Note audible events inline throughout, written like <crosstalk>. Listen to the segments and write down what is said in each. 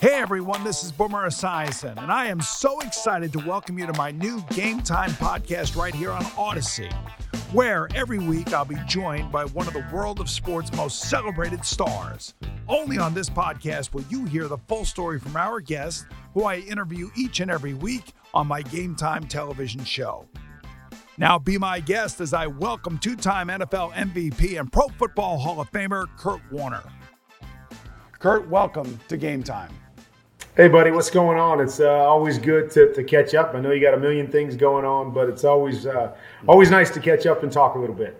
Hey everyone, this is Boomer Esiason, and I am so excited to welcome you to my new Game Time podcast right here on Audacy, where every week I'll be joined by one of the world of sports most celebrated stars. Only on this podcast will you hear the full story from our guests, who I interview each and every week on my Game Time television show. Now, be my guest as I welcome two time NFL MVP and Pro Football Hall of Famer Kurt Warner. Kurt, welcome to Game Time. Hey, buddy, what's going on? It's uh, always good to, to catch up. I know you got a million things going on, but it's always uh, always nice to catch up and talk a little bit.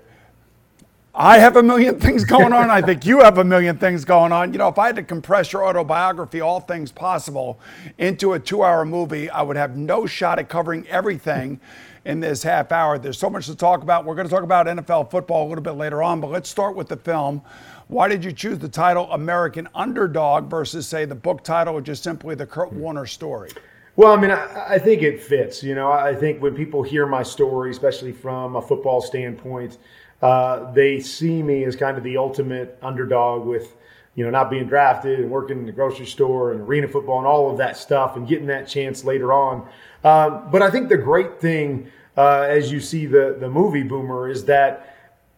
I have a million things going on. I think you have a million things going on. You know, if I had to compress your autobiography, all things possible, into a two hour movie, I would have no shot at covering everything in this half hour. There's so much to talk about. We're going to talk about NFL football a little bit later on, but let's start with the film. Why did you choose the title American Underdog versus, say, the book title or just simply the Kurt Warner story? Well, I mean, I, I think it fits. You know, I think when people hear my story, especially from a football standpoint, uh, they see me as kind of the ultimate underdog with, you know, not being drafted and working in the grocery store and arena football and all of that stuff and getting that chance later on. Um, but I think the great thing, uh, as you see the the movie Boomer, is that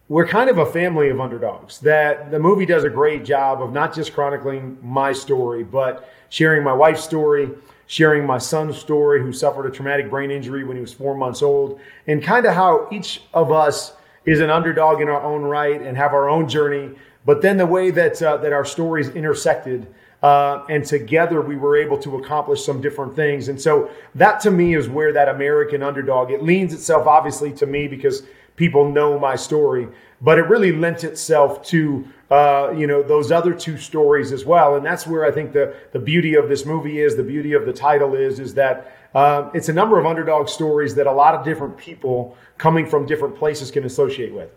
we're kind of a family of underdogs. That the movie does a great job of not just chronicling my story, but sharing my wife's story, sharing my son's story, who suffered a traumatic brain injury when he was four months old, and kind of how each of us is an underdog in our own right and have our own journey. But then the way that uh, that our stories intersected. Uh, and together we were able to accomplish some different things. And so that to me is where that American underdog, it leans itself obviously to me because people know my story, but it really lent itself to uh, you know those other two stories as well, and that's where I think the the beauty of this movie is, the beauty of the title is, is that uh, it's a number of underdog stories that a lot of different people coming from different places can associate with.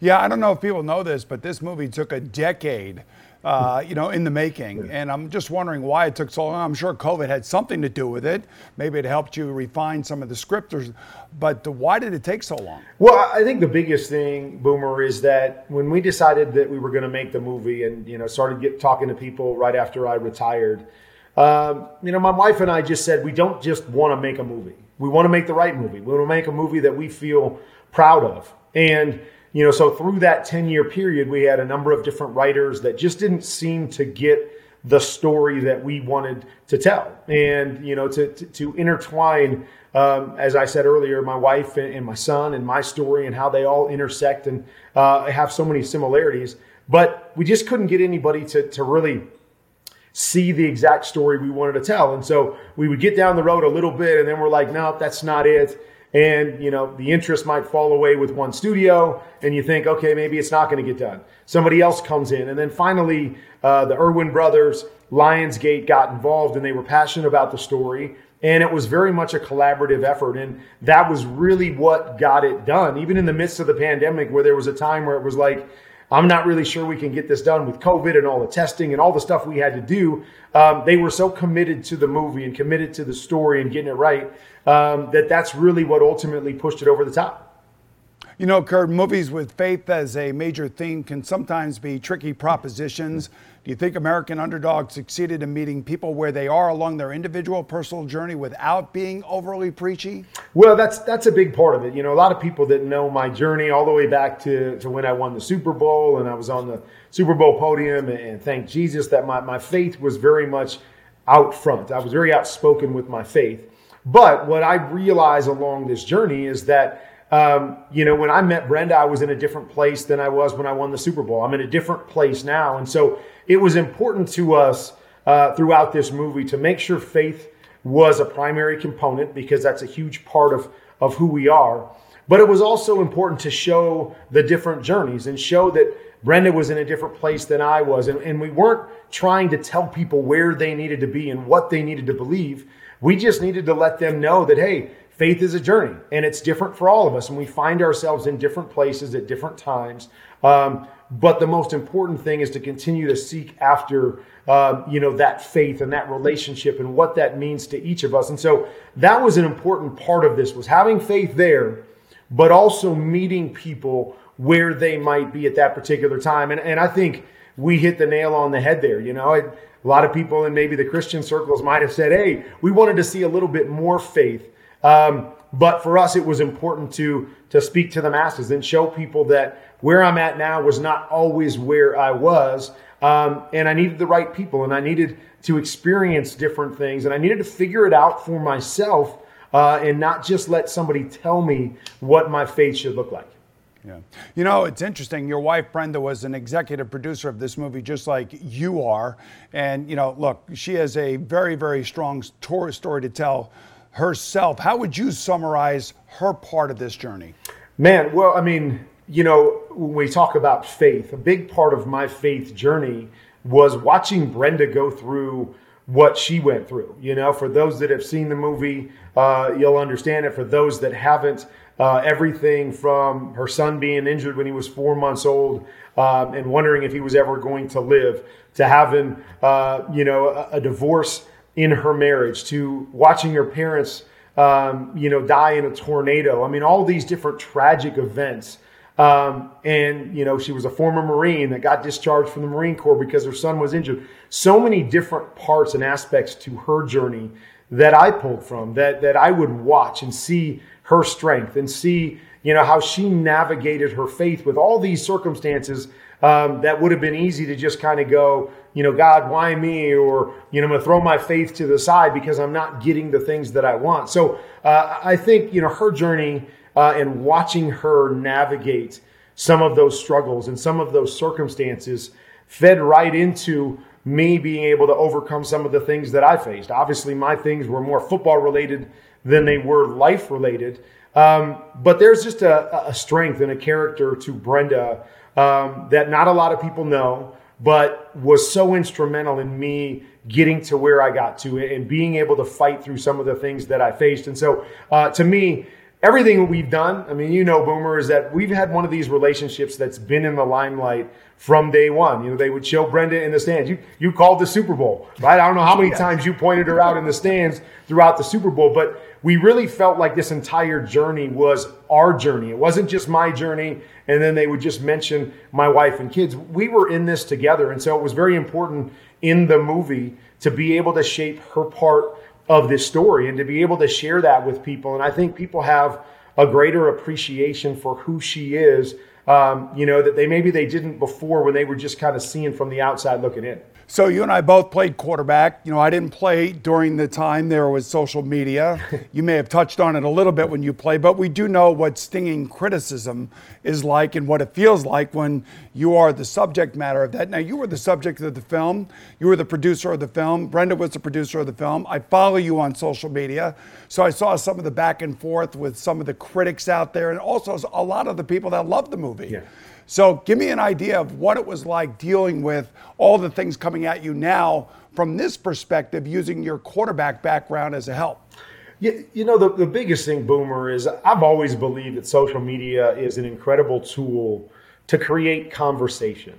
Yeah, I don't know if people know this, but this movie took a decade, uh, you know, in the making. And I'm just wondering why it took so long. I'm sure COVID had something to do with it. Maybe it helped you refine some of the scripters. But why did it take so long? Well, I think the biggest thing, Boomer, is that when we decided that we were going to make the movie, and you know, started get, talking to people right after I retired, um, you know, my wife and I just said we don't just want to make a movie. We want to make the right movie. We want to make a movie that we feel proud of. And you know, so through that ten year period, we had a number of different writers that just didn't seem to get the story that we wanted to tell, and you know, to to, to intertwine um, as I said earlier, my wife and, and, my son and my story and how they all intersect and uh, have so many similarities. But we just couldn't get anybody to, to really see the exact story we wanted to tell. And so we would get down the road a little bit and then we're like, no, that's not it. And, you know, the interest might fall away with one studio and you think, okay, maybe it's not going to get done. Somebody else comes in. And then finally, uh, the Erwin brothers, Lionsgate got involved and they were passionate about the story. And it was very much a collaborative effort. And that was really what got it done. Even in the midst of the pandemic, where there was a time where it was like, I'm not really sure we can get this done with COVID and all the testing and all the stuff we had to do. Um, they were so committed to the movie and committed to the story and getting it right um, that that's really what ultimately pushed it over the top. You know, Kurt, movies with faith as a major theme can sometimes be tricky propositions. Do you think American Underdog succeeded in meeting people where they are along their individual personal journey without being overly preachy? Well, that's that's a big part of it. You know, a lot of people that know my journey all the way back to, to when I won the Super Bowl and I was on the Super Bowl podium and, and thank Jesus that my, my faith was very much out front. I was very outspoken with my faith. But what I realized along this journey is that um, you know, when I met Brenda, I was in a different place than I was when I won the Super Bowl. I'm in a different place now. And so it was important to us uh, throughout this movie to make sure faith was a primary component because that's a huge part of, of who we are. But it was also important to show the different journeys and show that Brenda was in a different place than I was. And, and we weren't trying to tell people where they needed to be and what they needed to believe. We just needed to let them know that, hey, faith is a journey and it's different for all of us. And we find ourselves in different places at different times. Um, but the most important thing is to continue to seek after, uh, you know, that faith and that relationship and what that means to each of us. And so that was an important part of this was having faith there, but also meeting people where they might be at that particular time. And, and I think we hit the nail on the head there. You know, it, a lot of people in maybe the Christian circles might have said, Hey, we wanted to see a little bit more faith. Um, but for us, it was important to to speak to the masses and show people that where I'm at now was not always where I was, um, and I needed the right people, and I needed to experience different things, and I needed to figure it out for myself, uh, and not just let somebody tell me what my faith should look like. Yeah. You know, it's interesting. Your wife, Brenda, was an executive producer of this movie, just like you are. And, you know, look, she has a very, very strong story to tell herself. How would you summarize her part of this journey? Man, well, I mean, you know, when we talk about faith, a big part of my faith journey was watching Brenda go through what she went through. You know, for those that have seen the movie, uh, you'll understand it. For those that haven't, uh, everything from her son being injured when he was four months old um, and wondering if he was ever going to live, to having, uh, you know, a, a divorce in her marriage to watching her parents, um, you know, die in a tornado. I mean, all these different tragic events. Um, and, you know, she was a former Marine that got discharged from the Marine Corps because her son was injured. So many different parts and aspects to her journey that I pulled from, that, that I would watch and see her strength and see, you know, how she navigated her faith with all these circumstances um, that would have been easy to just kind of go, you know, God, why me? Or, you know, I'm going to throw my faith to the side because I'm not getting the things that I want. So uh, I think, you know, her journey uh, and watching her navigate some of those struggles and some of those circumstances fed right into me being able to overcome some of the things that I faced. Obviously, my things were more football related than they were life related. Um, but there's just a, a, strength and a character to Brenda um, that not a lot of people know, but was so instrumental in me getting to where I got to and being able to fight through some of the things that I faced. And so, uh, to me, everything we've done, I mean, you know, Boomer, is that we've had one of these relationships that's been in the limelight from day one. You know, they would show Brenda in the stands. You you called the Super Bowl, right? I don't know how many times you pointed her out in the stands throughout the Super Bowl, but we really felt like this entire journey was our journey. It wasn't just my journey, and then they would just mention my wife and kids. We were in this together, and so it was very important in the movie to be able to shape her part of this story and to be able to share that with people. And I think people have a greater appreciation for who she is. Um, you know that they maybe they didn't before when they were just kind of seeing from the outside looking in. So you and I both played quarterback. You know, I didn't play during the time there was social media. <laughs> you may have touched on it a little bit when you play, but we do know what stinging criticism is like and what it feels like when you are the subject matter of that. Now, you were the subject of the film. You were the producer of the film. Brenda was the producer of the film. I follow you on social media. So I saw some of the back and forth with some of the critics out there and also a lot of the people that love the movie. Yeah. So give me an idea of what it was like dealing with all the things coming at you now from this perspective, using your quarterback background as a help. You, you know, the, the biggest thing, Boomer, is I've always believed that social media is an incredible tool to create conversation.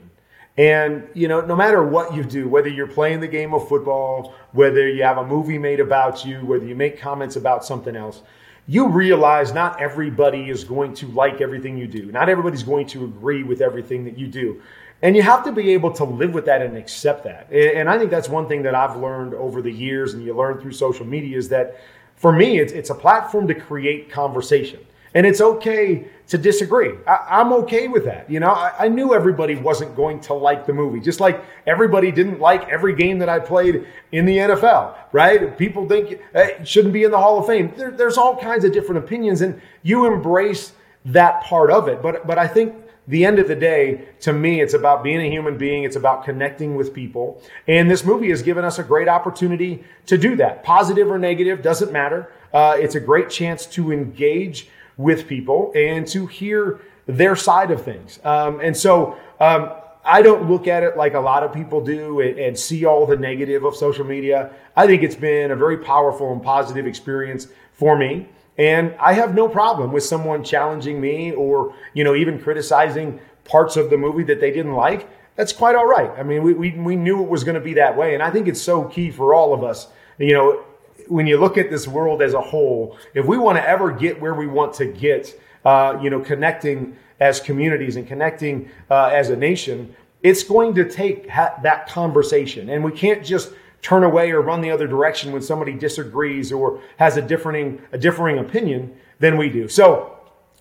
And, you know, no matter what you do, whether you're playing the game of football, whether you have a movie made about you, whether you make comments about something else, you realize not everybody is going to like everything you do. Not everybody's going to agree with everything that you do. And you have to be able to live with that and accept that. And I think that's one thing that I've learned over the years, and you learn through social media, is that for me, it's, it's a platform to create conversation. And it's okay to disagree. I, am okay with that. You know, I, I, knew everybody wasn't going to like the movie, just like everybody didn't like every game that I played in the NFL, right? People think it shouldn't be in the Hall of Fame. There, there's all kinds of different opinions, and you embrace that part of it. But, but I think the end of the day, to me, it's about being a human being. It's about connecting with people. And this movie has given us a great opportunity to do that. Positive or negative, doesn't matter. Uh, it's a great chance to engage with people and to hear their side of things. Um, and so, um, I don't look at it like a lot of people do and, and, see all the negative of social media. I think it's been a very powerful and positive experience for me. And I have no problem with someone challenging me or, you know, even criticizing parts of the movie that they didn't like. That's quite all right. I mean, we, we, we knew it was going to be that way. And I think it's so key for all of us. You know, when you look at this world as a whole, if we want to ever get where we want to get, uh, you know, connecting as communities and connecting uh, as a nation, it's going to take ha- that conversation. And we can't just turn away or run the other direction when somebody disagrees or has a differing, a differing opinion than we do. So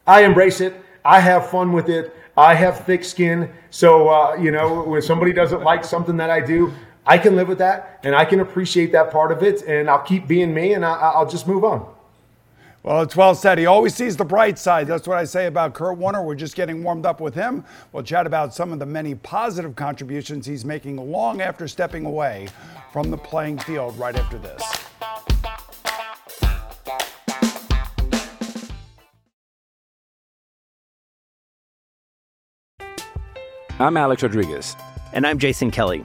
I embrace it. I have fun with it. I have thick skin. So, uh, you know, when somebody doesn't like something that I do, I can live with that and I can appreciate that part of it and I'll keep being me and I'll just move on. Well, it's well said. He always sees the bright side. That's what I say about Kurt Warner. We're just getting warmed up with him. We'll chat about some of the many positive contributions he's making long after stepping away from the playing field right after this. I'm Alex Rodriguez. And I'm Jason Kelly.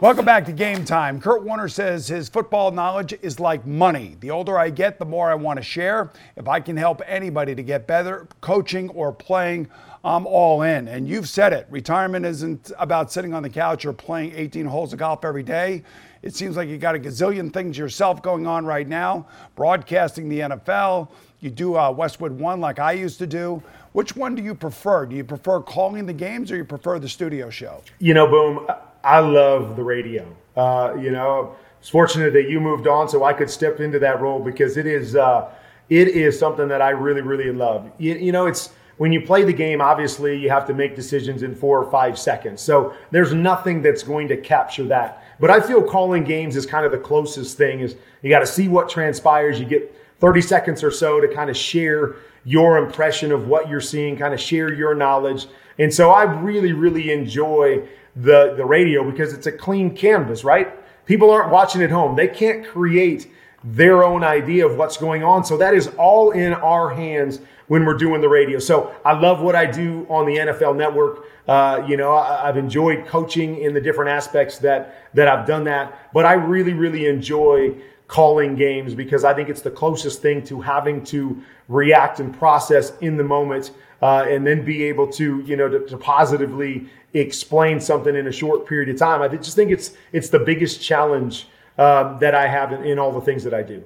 Welcome back to Game Time. Kurt Warner says his football knowledge is like money. The older I get, the more I want to share. If I can help anybody to get better coaching or playing, I'm all in. And you've said it. Retirement isn't about sitting on the couch or playing 18 holes of golf every day. It seems like you got a gazillion things yourself going on right now, broadcasting the NFL. You do uh, Westwood One like I used to do. Which one do you prefer? Do you prefer calling the games or you prefer the studio show? You know, Boom, I love the radio. Uh, you know, it's fortunate that you moved on so I could step into that role because it is uh, it is something that I really really love. You, you, know, it's when you play the game. Obviously, you have to make decisions in four or five seconds. So there's nothing that's going to capture that. But I feel calling games is kind of the closest thing. Is you got to see what transpires. You get 30 seconds or so to kind of share your impression of what you're seeing, kind of share your knowledge. And so I really, really enjoy the, the radio because it's a clean canvas, right? People aren't watching at home. They can't create their own idea of what's going on. So that is all in our hands when we're doing the radio. So I love what I do on the NFL network. Uh, you know, I, have enjoyed coaching in the different aspects that, that I've done that, but I really, really enjoy calling games because I think it's the closest thing to having to react and process in the moment uh, and then be able to, you know, to, to, positively explain something in a short period of time. I just think it's it's the biggest challenge um, that I have in, in all the things that I do.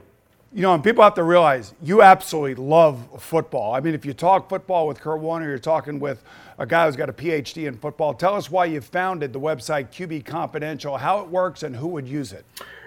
You know, and people have to realize you absolutely love football. I mean, if you talk football with Kurt Warner, you're talking with a guy who's got a PhD in football. Tell us why you founded the website QB Confidential, how it works, and who would use it.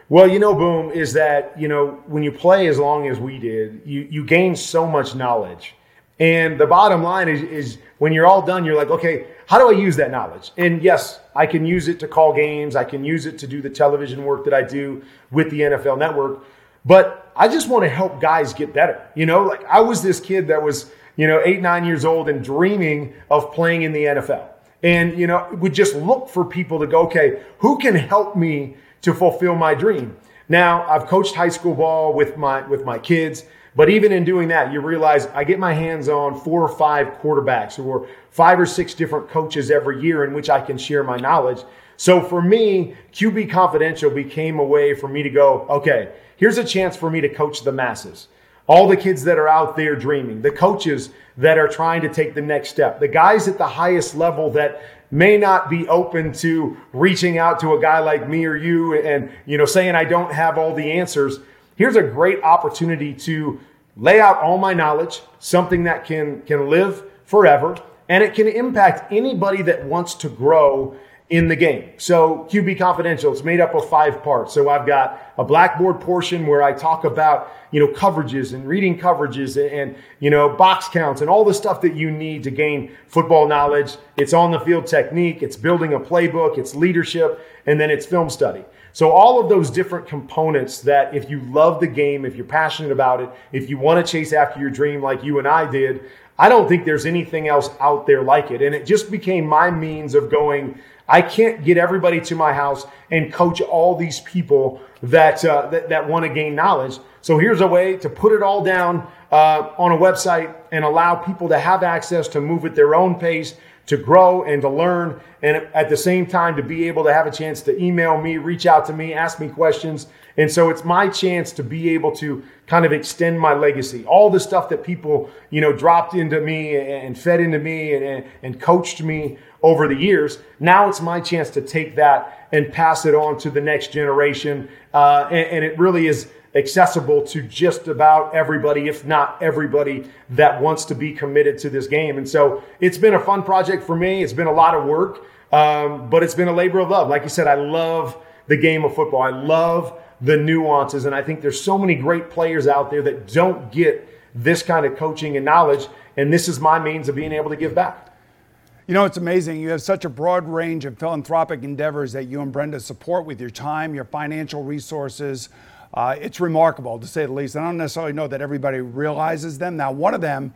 Well, you know, boom, is that, you know, when you play as long as we did, you, you gain so much knowledge. And the bottom line is, is when you're all done, you're like, okay, how do I use that knowledge? And yes, I can use it to call games. I can use it to do the television work that I do with the NFL network. But I just want to help guys get better. You know, like I was this kid that was, you know, eight, nine years old and dreaming of playing in the NFL. And, you know, would just look for people to go, okay, who can help me to fulfill my dream? Now, I've coached high school ball with my with my kids, but even in doing that, you realize I get my hands on four or five quarterbacks or five or six different coaches every year in which I can share my knowledge. So for me, QB Confidential became a way for me to go, okay, here's a chance for me to coach the masses. All the kids that are out there dreaming, the coaches that are trying to take the next step, the guys at the highest level that may not be open to reaching out to a guy like me or you and, you know, saying I don't have all the answers. Here's a great opportunity to lay out all my knowledge, something that can, can live forever, and it can impact anybody that wants to grow in the game. So QB Confidential, it's made up of five parts. So I've got a blackboard portion where I talk about, you know, coverages and reading coverages and, and, you know, box counts and all the stuff that you need to gain football knowledge. It's on the field technique. It's building a playbook. It's leadership and then it's film study. So all of those different components that if you love the game, if you're passionate about it, if you want to chase after your dream like you and I did, I don't think there's anything else out there like it. And it just became my means of going, I can't get everybody to my house and coach all these people that uh, that, that want to gain knowledge. So here's a way to put it all down uh, on a website and allow people to have access to move at their own pace, to grow and to learn, and at the same time to be able to have a chance to email me, reach out to me, ask me questions. And so it's my chance to be able to kind of extend my legacy. All the stuff that people, you know, dropped into me and fed into me and, and coached me over the years. Now it's my chance to take that and pass it on to the next generation. Uh, and, and it really is accessible to just about everybody, if not everybody that wants to be committed to this game. And so it's been a fun project for me. It's been a lot of work, um, but it's been a labor of love. Like you said, I love the game of football. I love the nuances. And I think there's so many great players out there that don't get this kind of coaching and knowledge. And this is my means of being able to give back. You know, it's amazing. You have such a broad range of philanthropic endeavors that you and Brenda support with your time, your financial resources. Uh, it's remarkable, to say the least. I don't necessarily know that everybody realizes them. Now, one of them,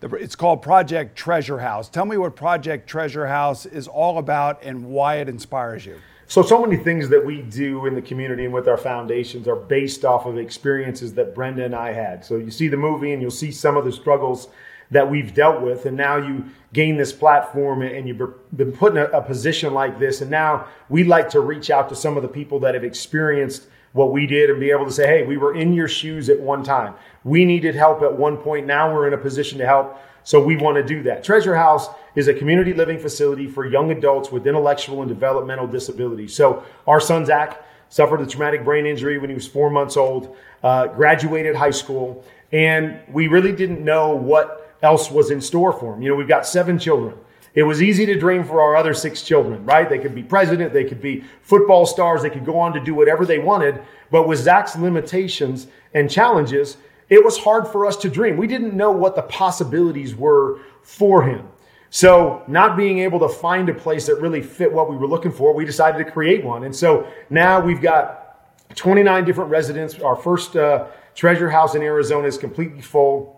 it's called Project Treasure House. Tell me what Project Treasure House is all about and why it inspires you. So, so many things that we do in the community and with our foundations are based off of experiences that Brenda and I had. So, you see the movie and you'll see some of the struggles that we've dealt with. And now you gain this platform and you've been put in a, a position like this. And now we like to reach out to some of the people that have experienced what we did and be able to say, hey, we were in your shoes at one time. We needed help at one point. Now we're in a position to help. So we want to do that. Treasure House is a community living facility for young adults with intellectual and developmental disabilities. So our son Zach suffered a traumatic brain injury when he was four months old, uh, graduated high school, and we really didn't know what else was in store for him. You know, we've got seven children. It was easy to dream for our other six children, right? They could be president, they could be football stars, they could go on to do whatever they wanted. But with Zach's limitations and challenges, it was hard for us to dream. We didn't know what the possibilities were for him. So, not being able to find a place that really fit what we were looking for, we decided to create one. And so now we've got 29 different residents. Our first uh, treasure house in Arizona is completely full.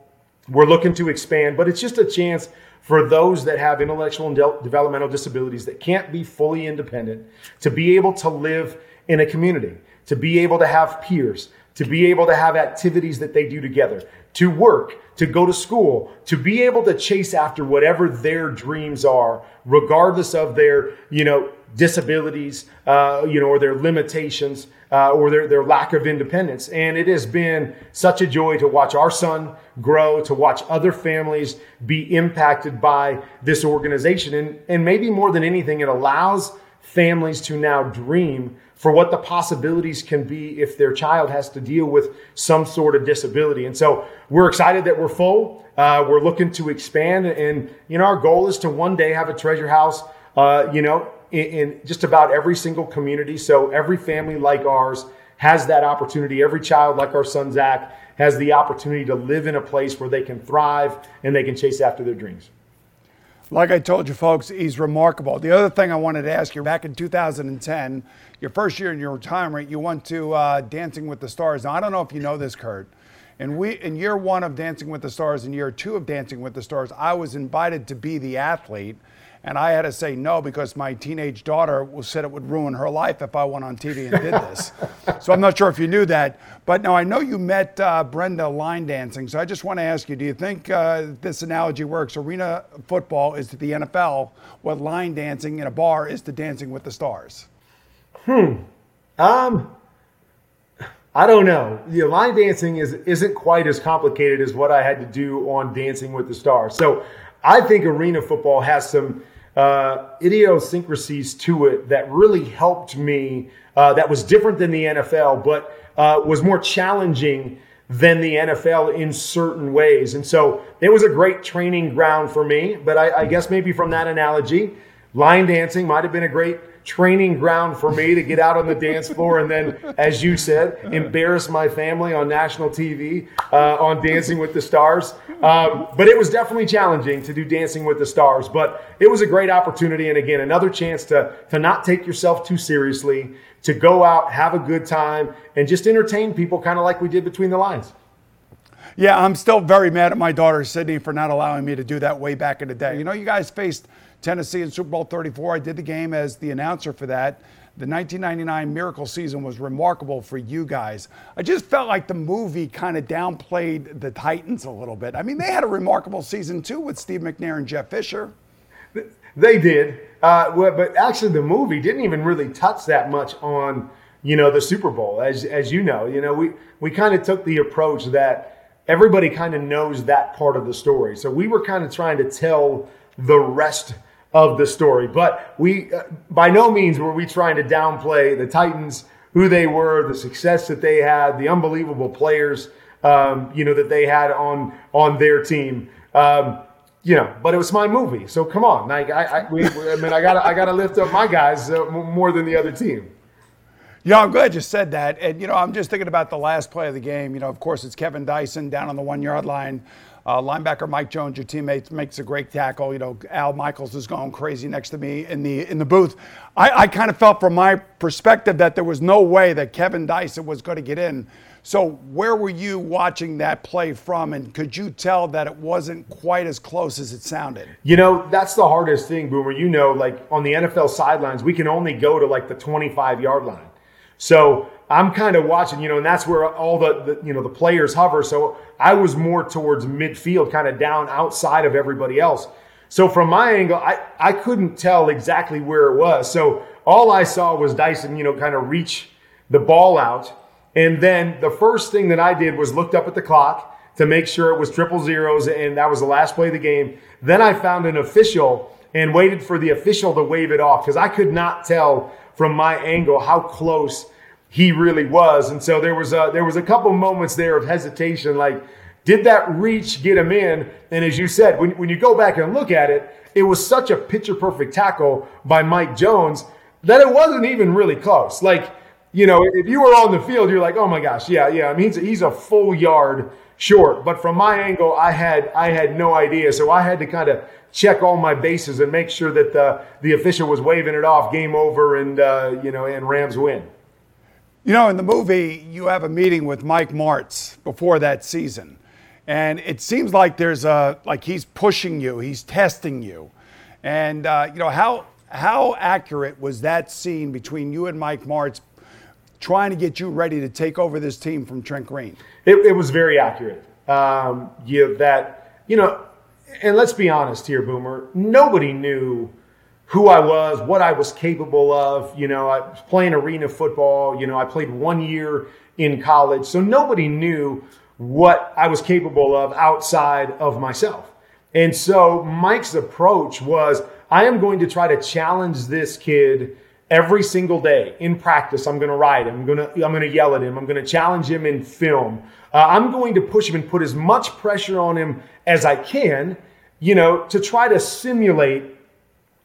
We're looking to expand, but it's just a chance for those that have intellectual and de- developmental disabilities that can't be fully independent to be able to live in a community, to be able to have peers, to be able to have activities that they do together, to work, to go to school, to be able to chase after whatever their dreams are, regardless of their, you know, disabilities, uh, you know, or their limitations, uh, or their, their lack of independence. And it has been such a joy to watch our son grow, to watch other families be impacted by this organization. And, and maybe more than anything, it allows families to now dream for what the possibilities can be if their child has to deal with some sort of disability. And so we're excited that we're full. Uh, we're looking to expand. And, you know, our goal is to one day have a treasure house, uh, you know, in, in just about every single community. So every family like ours has that opportunity. Every child, like our son Zach, has the opportunity to live in a place where they can thrive and they can chase after their dreams. Like I told you, folks, he's remarkable. The other thing I wanted to ask you back in 2010, your first year in your retirement, you went to uh, Dancing with the Stars. Now, I don't know if you know this, Kurt. And we, in year one of Dancing with the Stars and year two of Dancing with the Stars, I was invited to be the athlete. And I had to say no because my teenage daughter said it would ruin her life if I went on TV and did this. <laughs> so I'm not sure if you knew that. But now I know you met uh, Brenda line dancing. So I just want to ask you do you think uh, this analogy works? Arena football is to the NFL what line dancing in a bar is to Dancing with the Stars? Hmm. Um, I don't know. The line dancing is isn't quite as complicated as what I had to do on Dancing with the Stars. So I think arena football has some uh, idiosyncrasies to it that really helped me. Uh, that was different than the NFL, but uh, was more challenging than the NFL in certain ways. And so it was a great training ground for me. But I, I guess maybe from that analogy, line dancing might have been a great training ground for me to get out on the dance floor and then, as you said, embarrass my family on national TV uh, on Dancing with the Stars. Um, but it was definitely challenging to do Dancing with the Stars. But it was a great opportunity, and again, another chance to to not take yourself too seriously, to go out, have a good time, and just entertain people, kind of like we did between the lines. Yeah, I'm still very mad at my daughter Sydney for not allowing me to do that way back in the day. You know, you guys faced Tennessee in Super Bowl 34. I did the game as the announcer for that. The 1999 miracle season was remarkable for you guys. I just felt like the movie kind of downplayed the Titans a little bit. I mean, they had a remarkable season too with Steve McNair and Jeff Fisher. They did, uh, but actually, the movie didn't even really touch that much on you know the Super Bowl, as as you know. You know, we we kind of took the approach that everybody kind of knows that part of the story, so we were kind of trying to tell the rest of the story. But we, uh, by no means were we trying to downplay the Titans, who they were, the success that they had, the unbelievable players, um, you know, that they had on on their team. Um, you know, but it was my movie, so come on. Like, I, I, we, I mean, I got I got to lift up my guys uh, more than the other team. Yeah, I'm glad you said that. And, you know, I'm just thinking about the last play of the game. You know, of course, it's Kevin Dyson down on the one yard line. Uh, linebacker Mike Jones, your teammate, makes a great tackle. You know, Al Michaels is going crazy next to me in the in the booth. I, I kind of felt from my perspective that there was no way that Kevin Dyson was going to get in. So where were you watching that play from, and could you tell that it wasn't quite as close as it sounded? You know, that's the hardest thing, Boomer. You know, like on the NFL sidelines, we can only go to like the 25 yard line. So I'm kind of watching, you know, and that's where all the, the, you know the players hover. So I was more towards midfield, kind of down outside of everybody else. So from my angle, I, I couldn't tell exactly where it was. So all I saw was Dyson, you know, kind of reach the ball out. And then the first thing that I did was looked up at the clock to make sure it was triple zeros, and that was the last play of the game. Then I found an official and waited for the official to wave it off because I could not tell from my angle how close he really was. And so there was a, there was a couple moments there of hesitation, like, did that reach get him in? And as you said, when, when you go back and look at it, it was such a picture perfect tackle by Mike Jones that it wasn't even really close. Like, you know, if you were on the field, you're like, oh my gosh, yeah, yeah. I mean, he's a, he's a full yard short. But from my angle, I had I had no idea, so I had to kind of check all my bases and make sure that the the official was waving it off, game over, and uh, you know, and Rams win. You know, in the movie, you have a meeting with Mike Martz before that season. And it seems like there's a, like he's pushing you, he's testing you. And, uh, you know, how, how accurate was that scene between you and Mike Martz trying to get you ready to take over this team from Trent Green? It, it was very accurate. Um, you, that, you know, and let's be honest here, Boomer, nobody knew who I was, what I was capable of. You know, I was playing arena football. You know, I played one year in college. So nobody knew what I was capable of outside of myself. And so Mike's approach was I am going to try to challenge this kid every single day in practice. I'm going to ride him. I'm going to, I'm going to yell at him. I'm going to challenge him in film. Uh, I'm going to push him and put as much pressure on him as I can, you know, to try to simulate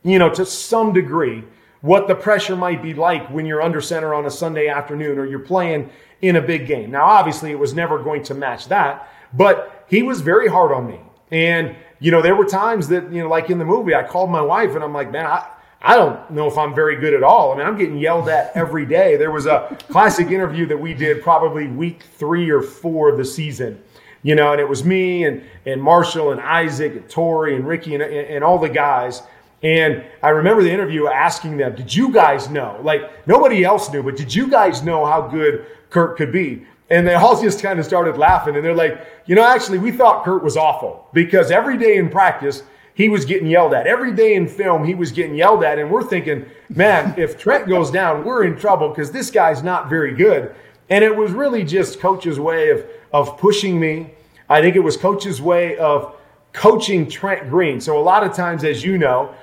you know, to some degree, what the pressure might be like when you're under center on a Sunday afternoon or you're playing in a big game. Now, obviously, it was never going to match that, but he was very hard on me. And, you know, there were times that, you know, like in the movie, I called my wife and I'm like, man, I, I don't know if I'm very good at all. I mean, I'm getting yelled at every day. There was a classic interview that we did probably week three or four of the season, you know, and it was me and, and Marshall and Isaac and Torry and Ricky and, and all the guys. And I remember the interview asking them, Did you guys know? Like, nobody else knew, but did you guys know how good Kurt could be? And they all <laughs> just kind of started laughing. And they're like, You know, actually, we thought Kurt was awful because every day in practice, he was getting yelled at. Every day in film, he was getting yelled at. And we're thinking, Man, <laughs> if Trent goes down, we're in trouble because this guy's not very good. And it was really just coach's way of, of pushing me. I think it was coach's way of coaching Trent Green. So a lot of times, as you know,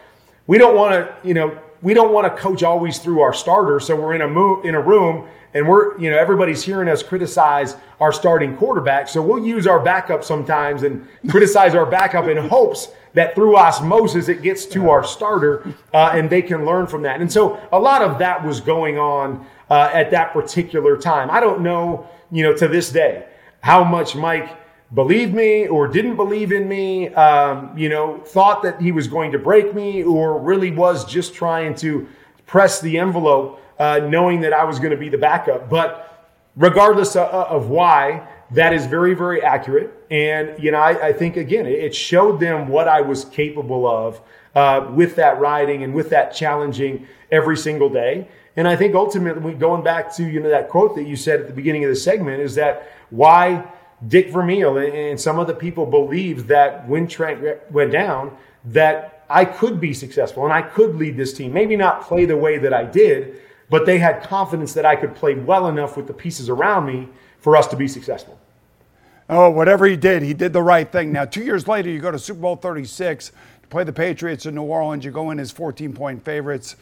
we don't want to, you know, we don't want to coach always through our starter. So we're in a mo- in a room and we're, you know, everybody's hearing us criticize our starting quarterback. So we'll use our backup sometimes and <laughs> criticize our backup in hopes that through osmosis it gets to our starter uh, and they can learn from that. And so a lot of that was going on uh, at that particular time. I don't know, you know, to this day how much Mike believed me or didn't believe in me, um, you know, thought that he was going to break me or really was just trying to press the envelope, uh, knowing that I was going to be the backup. But regardless of, of, why, that is very, very accurate. And, you know, I, I think, again, it showed them what I was capable of uh, with that riding and with that challenging every single day. And I think ultimately, going back to, you know, that quote that you said at the beginning of the segment is that why Dick Vermeil and some of the people believed that when Trent went down, that I could be successful and I could lead this team. Maybe not play the way that I did, but they had confidence that I could play well enough with the pieces around me for us to be successful. Oh, whatever he did, he did the right thing. Now, two years later, you go to Super Bowl 36 to play the Patriots in New Orleans. You go in as 14 point favorites.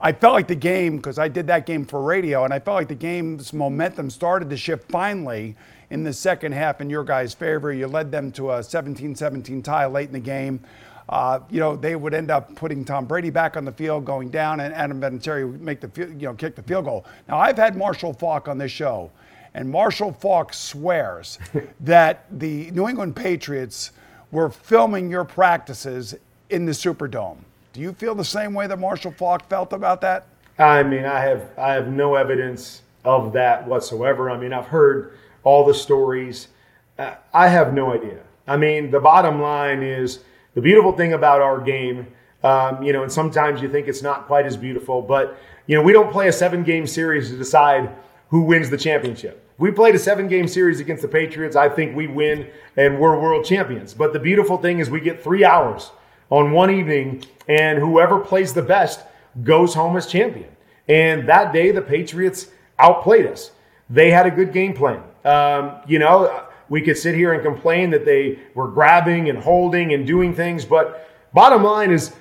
I felt like the game, because I did that game for radio, and I felt like the game's momentum started to shift finally in the second half in your guys' favor. You led them to a 17 17 tie late in the game. Uh, you know, they would end up putting Tom Brady back on the field, going down, and Adam Vinatieri would make the you know kick the field goal. Now, I've had Marshall Faulk on this show, and Marshall Faulk swears <laughs> that the New England Patriots were filming your practices in the Superdome. Do you feel the same way that Marshall Faulk felt about that? I mean, I have I have no evidence of that whatsoever. I mean, I've heard all the stories. Uh, I have no idea. I mean, the bottom line is the beautiful thing about our game, um, you know, and sometimes you think it's not quite as beautiful, but, you know, we don't play a seven game series to decide who wins the championship. We played a seven game series against the Patriots. I think we win and we're world champions. But the beautiful thing is we get three hours on one evening, and whoever plays the best goes home as champion. And that day, the Patriots outplayed us. They had a good game plan. Um, you know, we could sit here and complain that they were grabbing and holding and doing things, but bottom line is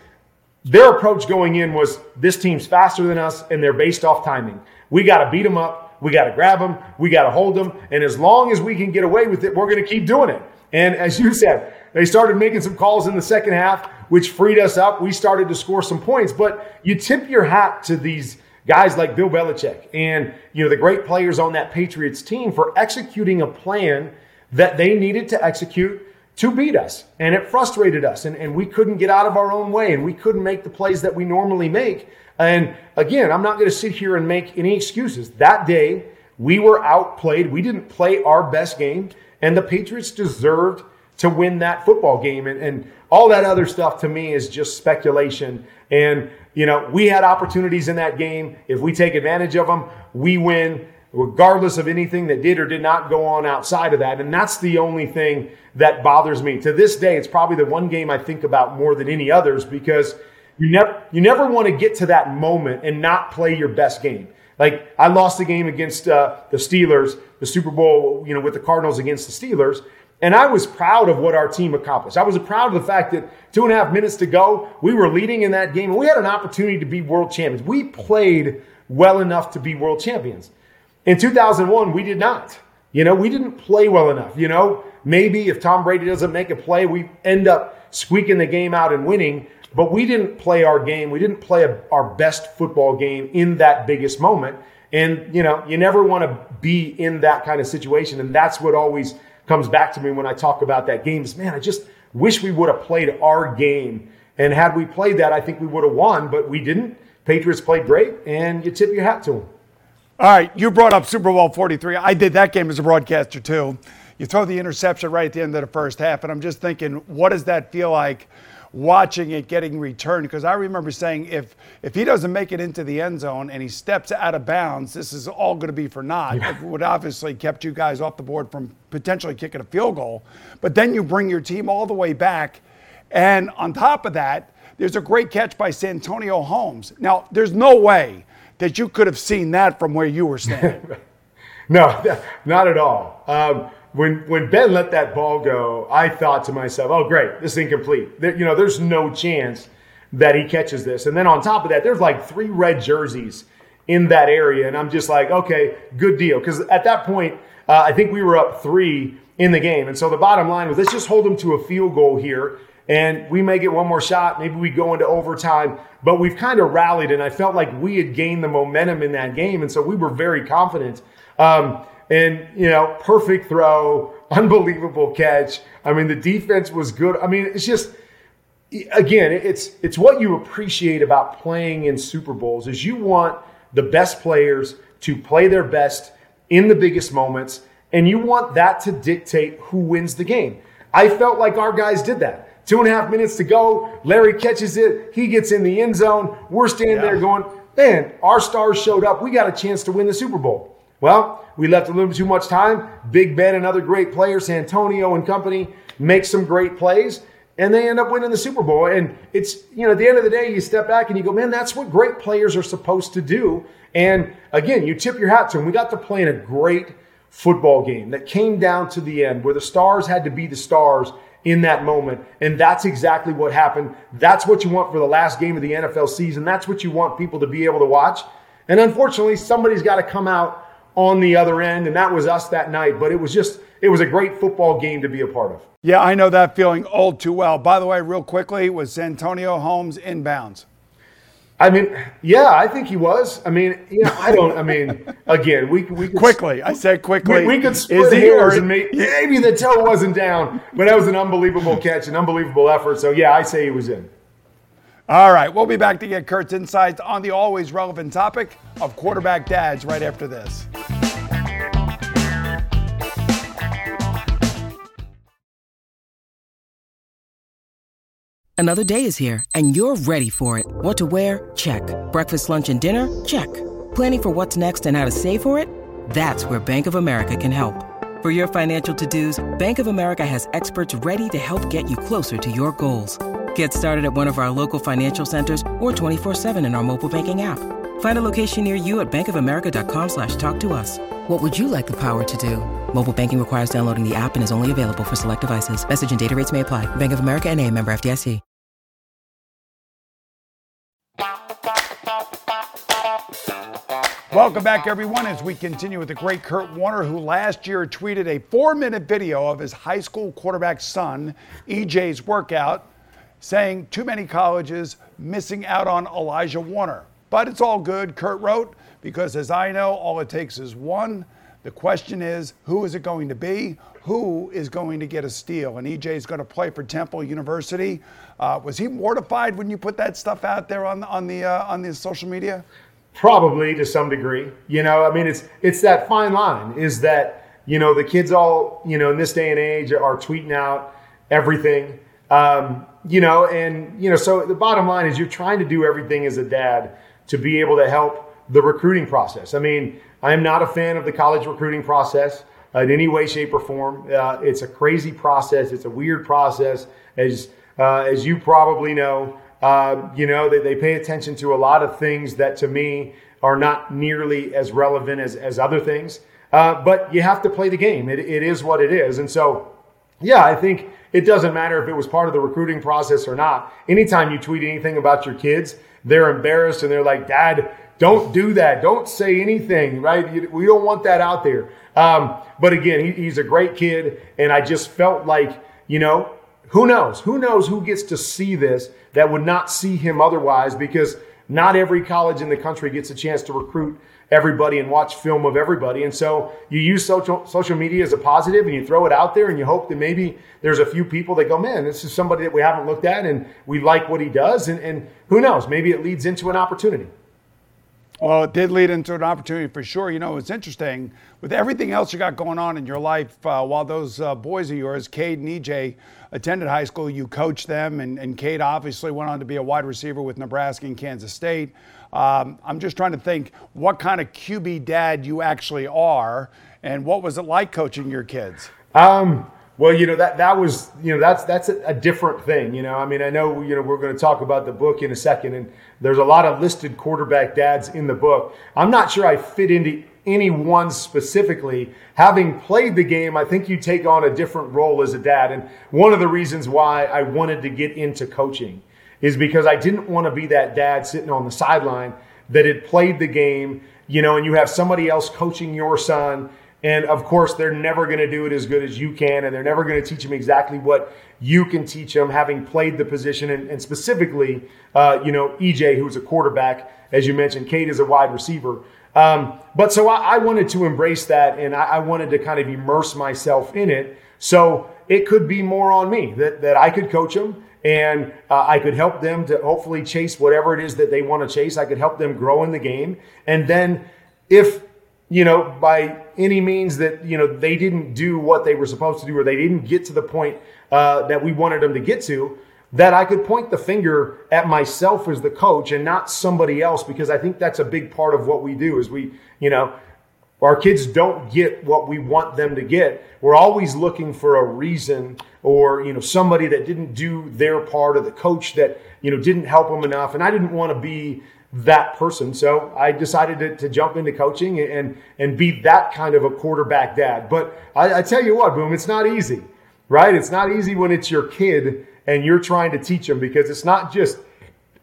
their approach going in was this team's faster than us and they're based off timing. We got to beat them up. We got to grab them. We got to hold them. And as long as we can get away with it, we're going to keep doing it. And as you said, they started making some calls in the second half, which freed us up. We started to score some points, but you tip your hat to these guys like Bill Belichick and you know the great players on that Patriots team for executing a plan that they needed to execute to beat us. And it frustrated us and, and we couldn't get out of our own way and we couldn't make the plays that we normally make. And again, I'm not going to sit here and make any excuses. That day, we were outplayed. We didn't play our best game and the Patriots deserved to win that football game. And, and all that other stuff to me is just speculation. And you know, we had opportunities in that game. If we take advantage of them, we win, regardless of anything that did or did not go on outside of that. And that's the only thing that bothers me. To this day, it's probably the one game I think about more than any others because you never, you never want to get to that moment and not play your best game. Like I lost the game against uh, the Steelers, the Super Bowl, you know, with the Cardinals against the Steelers. And I was proud of what our team accomplished. I was proud of the fact that two and a half minutes to go, we were leading in that game and we had an opportunity to be world champions. We played well enough to be world champions. In 2001, we did not. You know, we didn't play well enough. You know, maybe if Tom Brady doesn't make a play, we end up squeaking the game out and winning. but we didn't play our game. We didn't play a, our best football game in that biggest moment. And, you know, you never want to be in that kind of situation. And that's what always comes back to me when I talk about that game is, man, I just wish we would have played our game. And had we played that, I think we would have won, but we didn't. Patriots played great, and you tip your hat to them. All right, you brought up Super Bowl 43. I did that game as a broadcaster, too. You throw the interception right at the end of the first half, and I'm just thinking, what does that feel like? Watching it getting returned because I remember saying if if he doesn't make it into the end zone and he steps out of bounds, this is all going to be for naught. Yeah. It would obviously kept you guys off the board from potentially kicking a field goal. But then you bring your team all the way back, and on top of that, there's a great catch by Santonio Holmes. Now, there's no way that you could have seen that from where you were standing. <laughs> no, <laughs> not at all. Um, when when Ben let that ball go, I thought to myself, "Oh, great, this is incomplete. There, you know, there's no chance that he catches this." And then on top of that, there's like three red jerseys in that area, and I'm just like, "Okay, good deal." Because at that point, uh, I think we were up three in the game, and so the bottom line was, let's just hold them to a field goal here, and we may get one more shot. Maybe we go into overtime, but we've kind of rallied, and I felt like we had gained the momentum in that game, and so we were very confident. Um, and, you know, perfect throw, unbelievable catch. I mean, the defense was good. I mean, it's just, again, it's, it's what you appreciate about playing in Super Bowls is you want the best players to play their best in the biggest moments, and you want that to dictate who wins the game. I felt like our guys did that. Two and a half minutes to go. Larry catches it. He gets in the end zone. We're standing yeah. there going, man, our stars showed up. We got a chance to win the Super Bowl. Well, we left a little too much time. Big Ben and other great players, Santonio and company, make some great plays, and they end up winning the Super Bowl. And it's, you know, at the end of the day, you step back and you go, man, that's what great players are supposed to do. And again, you tip your hat to them. We got to play in a great football game that came down to the end where the stars had to be the stars in that moment. And that's exactly what happened. That's what you want for the last game of the NFL season. That's what you want people to be able to watch. And unfortunately, somebody's got to come out on the other end, and that was us that night. But it was just, it was a great football game to be a part of. Yeah, I know that feeling all too well. By the way, real quickly, was Santonio Holmes inbounds? I mean, yeah, I think he was. I mean, you know, I don't. I mean, <laughs> again, we we could, quickly. I said quickly. We, we could split hairs and maybe, maybe the toe wasn't down, but that was an unbelievable catch, an unbelievable effort. So yeah, I say he was in. All right, we'll be back to get Kurt's insights on the always relevant topic of quarterback dads right after this. Another day is here, and you're ready for it. What to wear? Check. Breakfast, lunch, and dinner? Check. Planning for what's next and how to save for it? That's where Bank of America can help. For your financial to dos, Bank of America has experts ready to help get you closer to your goals. Get started at one of our local financial centers or 24-7 in our mobile banking app. Find a location near you at bankofamerica.com slash talk to us. What would you like the power to do? Mobile banking requires downloading the app and is only available for select devices. Message and data rates may apply. Bank of America and a member FDIC. Welcome back, everyone, as we continue with the great Kurt Warner, who last year tweeted a four-minute video of his high school quarterback son, EJ's workout saying too many colleges missing out on Elijah Warner. But it's all good, Kurt wrote, because as I know, all it takes is one. The question is, who is it going to be? Who is going to get a steal? And EJ is going to play for Temple University. Uh, was he mortified when you put that stuff out there on on the uh, on the social media? Probably to some degree. You know, I mean, it's it's that fine line. Is that you know the kids all you know in this day and age are tweeting out everything. Um, you know, and you know, so the bottom line is you're trying to do everything as a dad to be able to help the recruiting process. I mean, I am not a fan of the college recruiting process in any way, shape, or form. Uh, it's a crazy process. It's a weird process, as uh, as you probably know. Uh, you know, they, they pay attention to a lot of things that to me are not nearly as relevant as, as other things. Uh, but you have to play the game. It, it is what it is. And so, yeah, I think it doesn't matter if it was part of the recruiting process or not. Anytime you tweet anything about your kids, they're embarrassed and they're like, Dad, don't do that. Don't say anything, right? We don't want that out there. Um, but again, he, he's a great kid. And I just felt like, you know, who knows? Who knows who gets to see this that would not see him otherwise because not every college in the country gets a chance to recruit everybody and watch film of everybody. And so you use social social media as a positive and you throw it out there and you hope that maybe there's a few people that go, man, this is somebody that we haven't looked at and we like what he does. And, and who knows? Maybe it leads into an opportunity. Well, it did lead into an opportunity for sure. You know, it's interesting with everything else you got going on in your life. Uh, while those uh, boys of yours, Cade and EJ, attended high school, you coached them, and, and Cade obviously went on to be a wide receiver with Nebraska and Kansas State. Um, I'm just trying to think what kind of QB dad you actually are, and what was it like coaching your kids? Um, well, you know that that was you know that's that's a, a, different thing. You know, I mean, I know you know we're going to talk about the book in a second, and there's a lot of listed quarterback dads in the book. I'm not sure I fit into any one specifically. Having played the game, I think you take on a different role as a dad, and one of the reasons why I wanted to get into coaching is because I didn't want to be that dad sitting on the sideline that had played the game, you know, and you have somebody else coaching your son and of course, they're never going to do it as good as you can, and they're never going to teach them exactly what you can teach them, having played the position. And, and specifically, uh, you know, EJ, who's a quarterback, as you mentioned, Cade is a wide receiver. Um, but so I, I, wanted to embrace that, and I, I, wanted to kind of immerse myself in it. So it could be more on me that, that I could coach them and uh, I could help them to hopefully chase whatever it is that they want to chase. I could help them grow in the game. And then if you know, by any means that, you know, they didn't do what they were supposed to do or they didn't get to the point uh, that we wanted them to get to, that I could point the finger at myself as the coach and not somebody else because I think that's a big part of what we do is we, you know, our kids don't get what we want them to get. We're always looking for a reason or, you know, somebody that didn't do their part or the coach that, you know, didn't help them enough. And I didn't want to be that person. So I decided to, to, jump into coaching and, and be that kind of a quarterback dad. But I, I, tell you what, Boom, it's not easy, right? It's not easy when it's your kid and you're trying to teach them because it's not just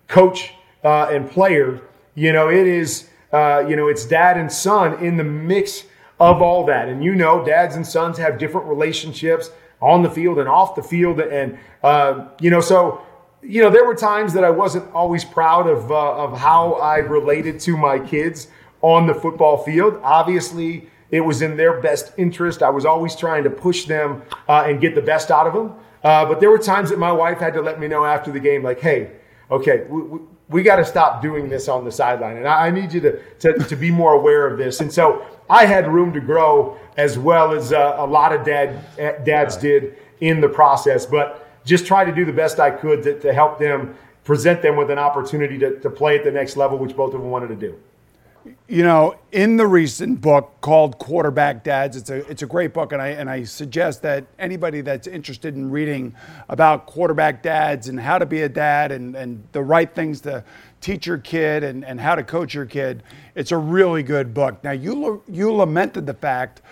coach uh, and player. You know, it is, uh, you know, it's dad and son in the mix of all that. And you know, dads and sons have different relationships on the field and off the field. And, uh, you know, so you know, there were times that I wasn't always proud of, uh, of how I related to my kids on the football field. Obviously, it was in their best interest. I was always trying to push them uh, and get the best out of them. Uh, but there were times that my wife had to let me know after the game, like, hey, okay, we, we, we got to stop doing this on the sideline. And I, I need you to, to, to, be more aware of this. And so I had room to grow as well as uh, a lot of dad, dads did in the process. But just try to do the best I could to, to help them present them with an opportunity to, to play at the next level, which both of them wanted to do. You know, in the recent book called Quarterback Dads, it's a it's a great book, and I and I suggest that anybody that's interested in reading about quarterback dads and how to be a dad and, and the right things to teach your kid and, and how to coach your kid, it's a really good book. Now you you lamented the fact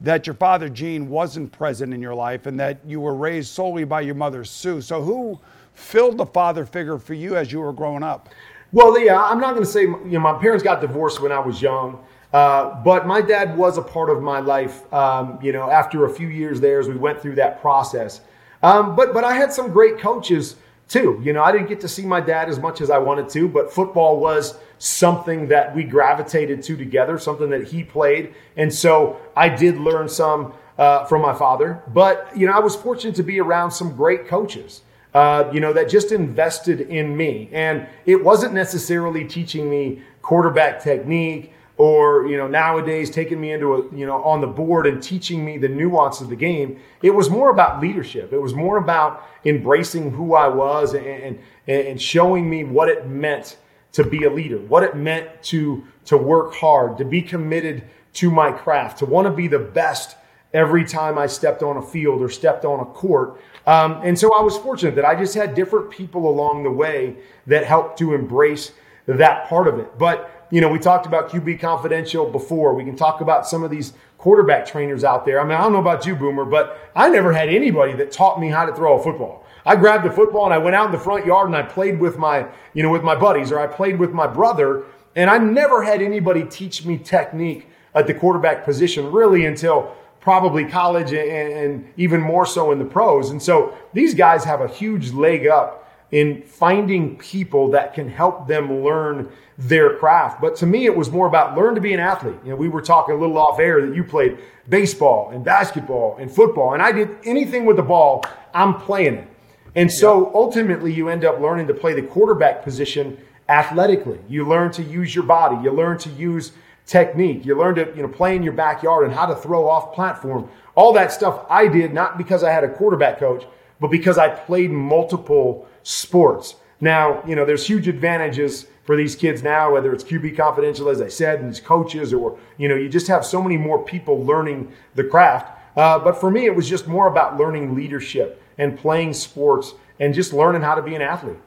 that your father Gene wasn't present in your life and that you were raised solely by your mother Sue. So who filled the father figure for you as you were growing up? Well, yeah, I'm not going to say you know my parents got divorced when I was young. Uh, but my dad was a part of my life, um, you know, after a few years there as we went through that process. Um, but, but I had some great coaches too. You know, I didn't get to see my dad as much as I wanted to, but football was something that we gravitated to together, something that he played. And so I did learn some uh, from my father. But, you know, I was fortunate to be around some great coaches. Uh, you know, that just invested in me. And it wasn't necessarily teaching me quarterback technique or you know nowadays taking me into a you know on the board and teaching me the nuance of the game it was more about leadership it was more about embracing who i was and and, and showing me what it meant to be a leader what it meant to to work hard to be committed to my craft to want to be the best every time i stepped on a field or stepped on a court um, and so i was fortunate that i just had different people along the way that helped to embrace that part of it but you know, we talked about QB Confidential before. We can talk about some of these quarterback trainers out there. I mean, I don't know about you, Boomer, but I never had anybody that taught me how to throw a football. I grabbed a football and I went out in the front yard and I played with my, you know, with my buddies or I played with my brother. And I never had anybody teach me technique at the quarterback position really until probably college and, and even more so in the pros. And so these guys have a huge leg up in finding people that can help them learn their craft. But to me, it was more about learn to be an athlete. You know, we were talking a little off air that you played baseball and basketball and football, and I did anything with the ball, I'm playing it. And so ultimately, you end up learning to play the quarterback position athletically. You learn to use your body. You learn to use technique. You learn to, you know, play in your backyard and how to throw off platform. All that stuff I did not because I had a quarterback coach, but because I played multiple sports. Now, you know, there's huge advantages for these kids now, whether it's QB confidential, as I said, and these coaches, or, you know, you just have so many more people learning the craft. Uh, but for me, it was just more about learning leadership and playing sports and just learning how to be an athlete.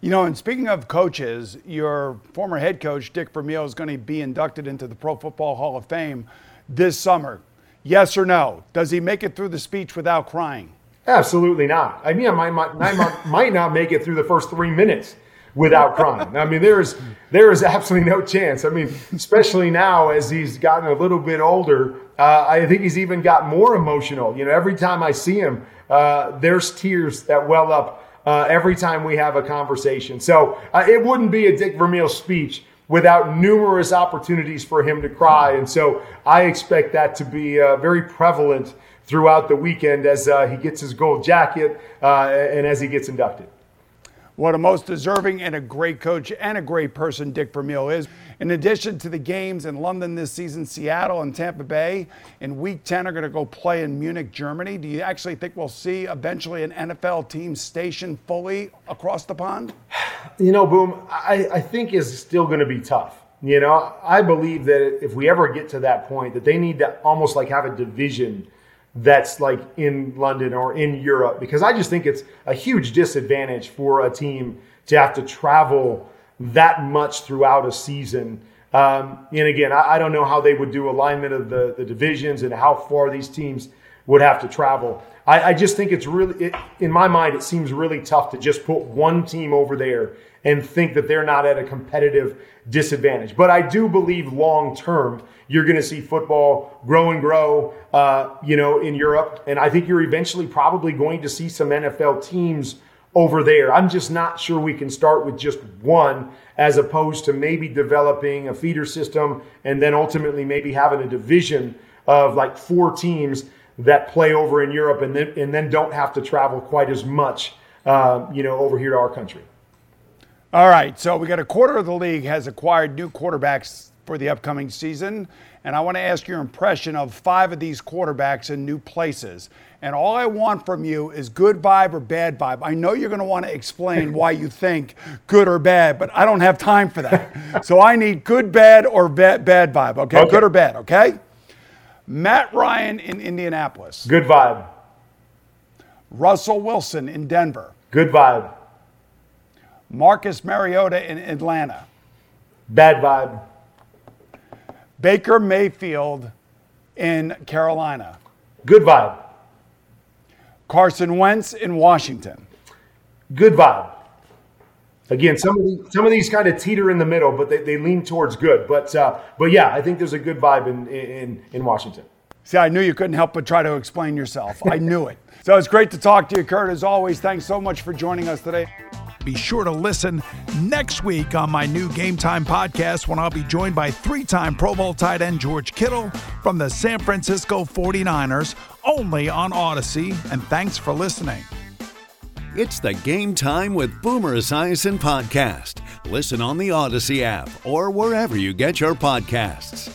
You know, and speaking of coaches, your former head coach, Dick Vermeil, is going to be inducted into the Pro Football Hall of Fame this summer. Yes or no? Does he make it through the speech without crying? Absolutely not. I mean, I might, might, might not make it through the first three minutes without crying. I mean, there is there is absolutely no chance. I mean, especially now as he's gotten a little bit older, uh, I think he's even got more emotional. You know, every time I see him, uh, there's tears that well up uh, every time we have a conversation. So uh, it wouldn't be a Dick Vermeil speech without numerous opportunities for him to cry. And so I expect that to be uh, very prevalent throughout the weekend as uh, he gets his gold jacket uh, and as he gets inducted. What a most deserving and a great coach and a great person Dick Vermeil is. In addition to the games in London this season, Seattle and Tampa Bay in week 10 are going to go play in Munich, Germany. Do you actually think we'll see eventually an NFL team stationed fully across the pond? You know, Boom, I, I think is still going to be tough. You know, I believe that if we ever get to that point, that they need to almost like have a division that's like in London or in Europe because I just think it's a huge disadvantage for a team to have to travel that much throughout a season. Um, and again, I, I, don't know how they would do alignment of the, the divisions and how far these teams would have to travel. I, I just think it's really, it, in my mind, it seems really tough to just put one team over there and think that they're not at a competitive disadvantage. But I do believe long term, you're going to see football grow and grow, uh, you know, in Europe. And I think you're eventually probably going to see some NFL teams over there. I'm just not sure we can start with just one as opposed to maybe developing a feeder system and then ultimately maybe having a division of like four teams that play over in Europe and then, and then don't have to travel quite as much, uh, you know, over here to our country. All right, so we got a quarter of the league has acquired new quarterbacks for the upcoming season, and I want to ask your impression of five of these quarterbacks in new places. And all I want from you is good vibe or bad vibe. I know you're going to want to explain <laughs> why you think good or bad, but I don't have time for that. so I need good, bad, or bad, bad vibe. Okay? okay, good or bad. Okay. Matt Ryan in Indianapolis. Good vibe. Russell Wilson in Denver. Good vibe. Marcus Mariota in Atlanta. Bad vibe. Baker Mayfield in Carolina. Good vibe. Carson Wentz in Washington. Good vibe. Again, some of these, some of these kind of teeter in the middle, but they, they lean towards good. But uh, but yeah, I think there's a good vibe in in, in Washington. See, I knew you couldn't help but try to explain yourself. I knew it. <laughs> So it's great to talk to you, Kurt. As always, thanks so much for joining us today. Be sure to listen next week on my new Game Time podcast when I'll be joined by three time Pro Bowl tight end George Kittle from the San Francisco 49ers, only on Audacy. And thanks for listening. It's the Game Time with Boomer Esiason podcast. Listen on the Audacy app or wherever you get your podcasts.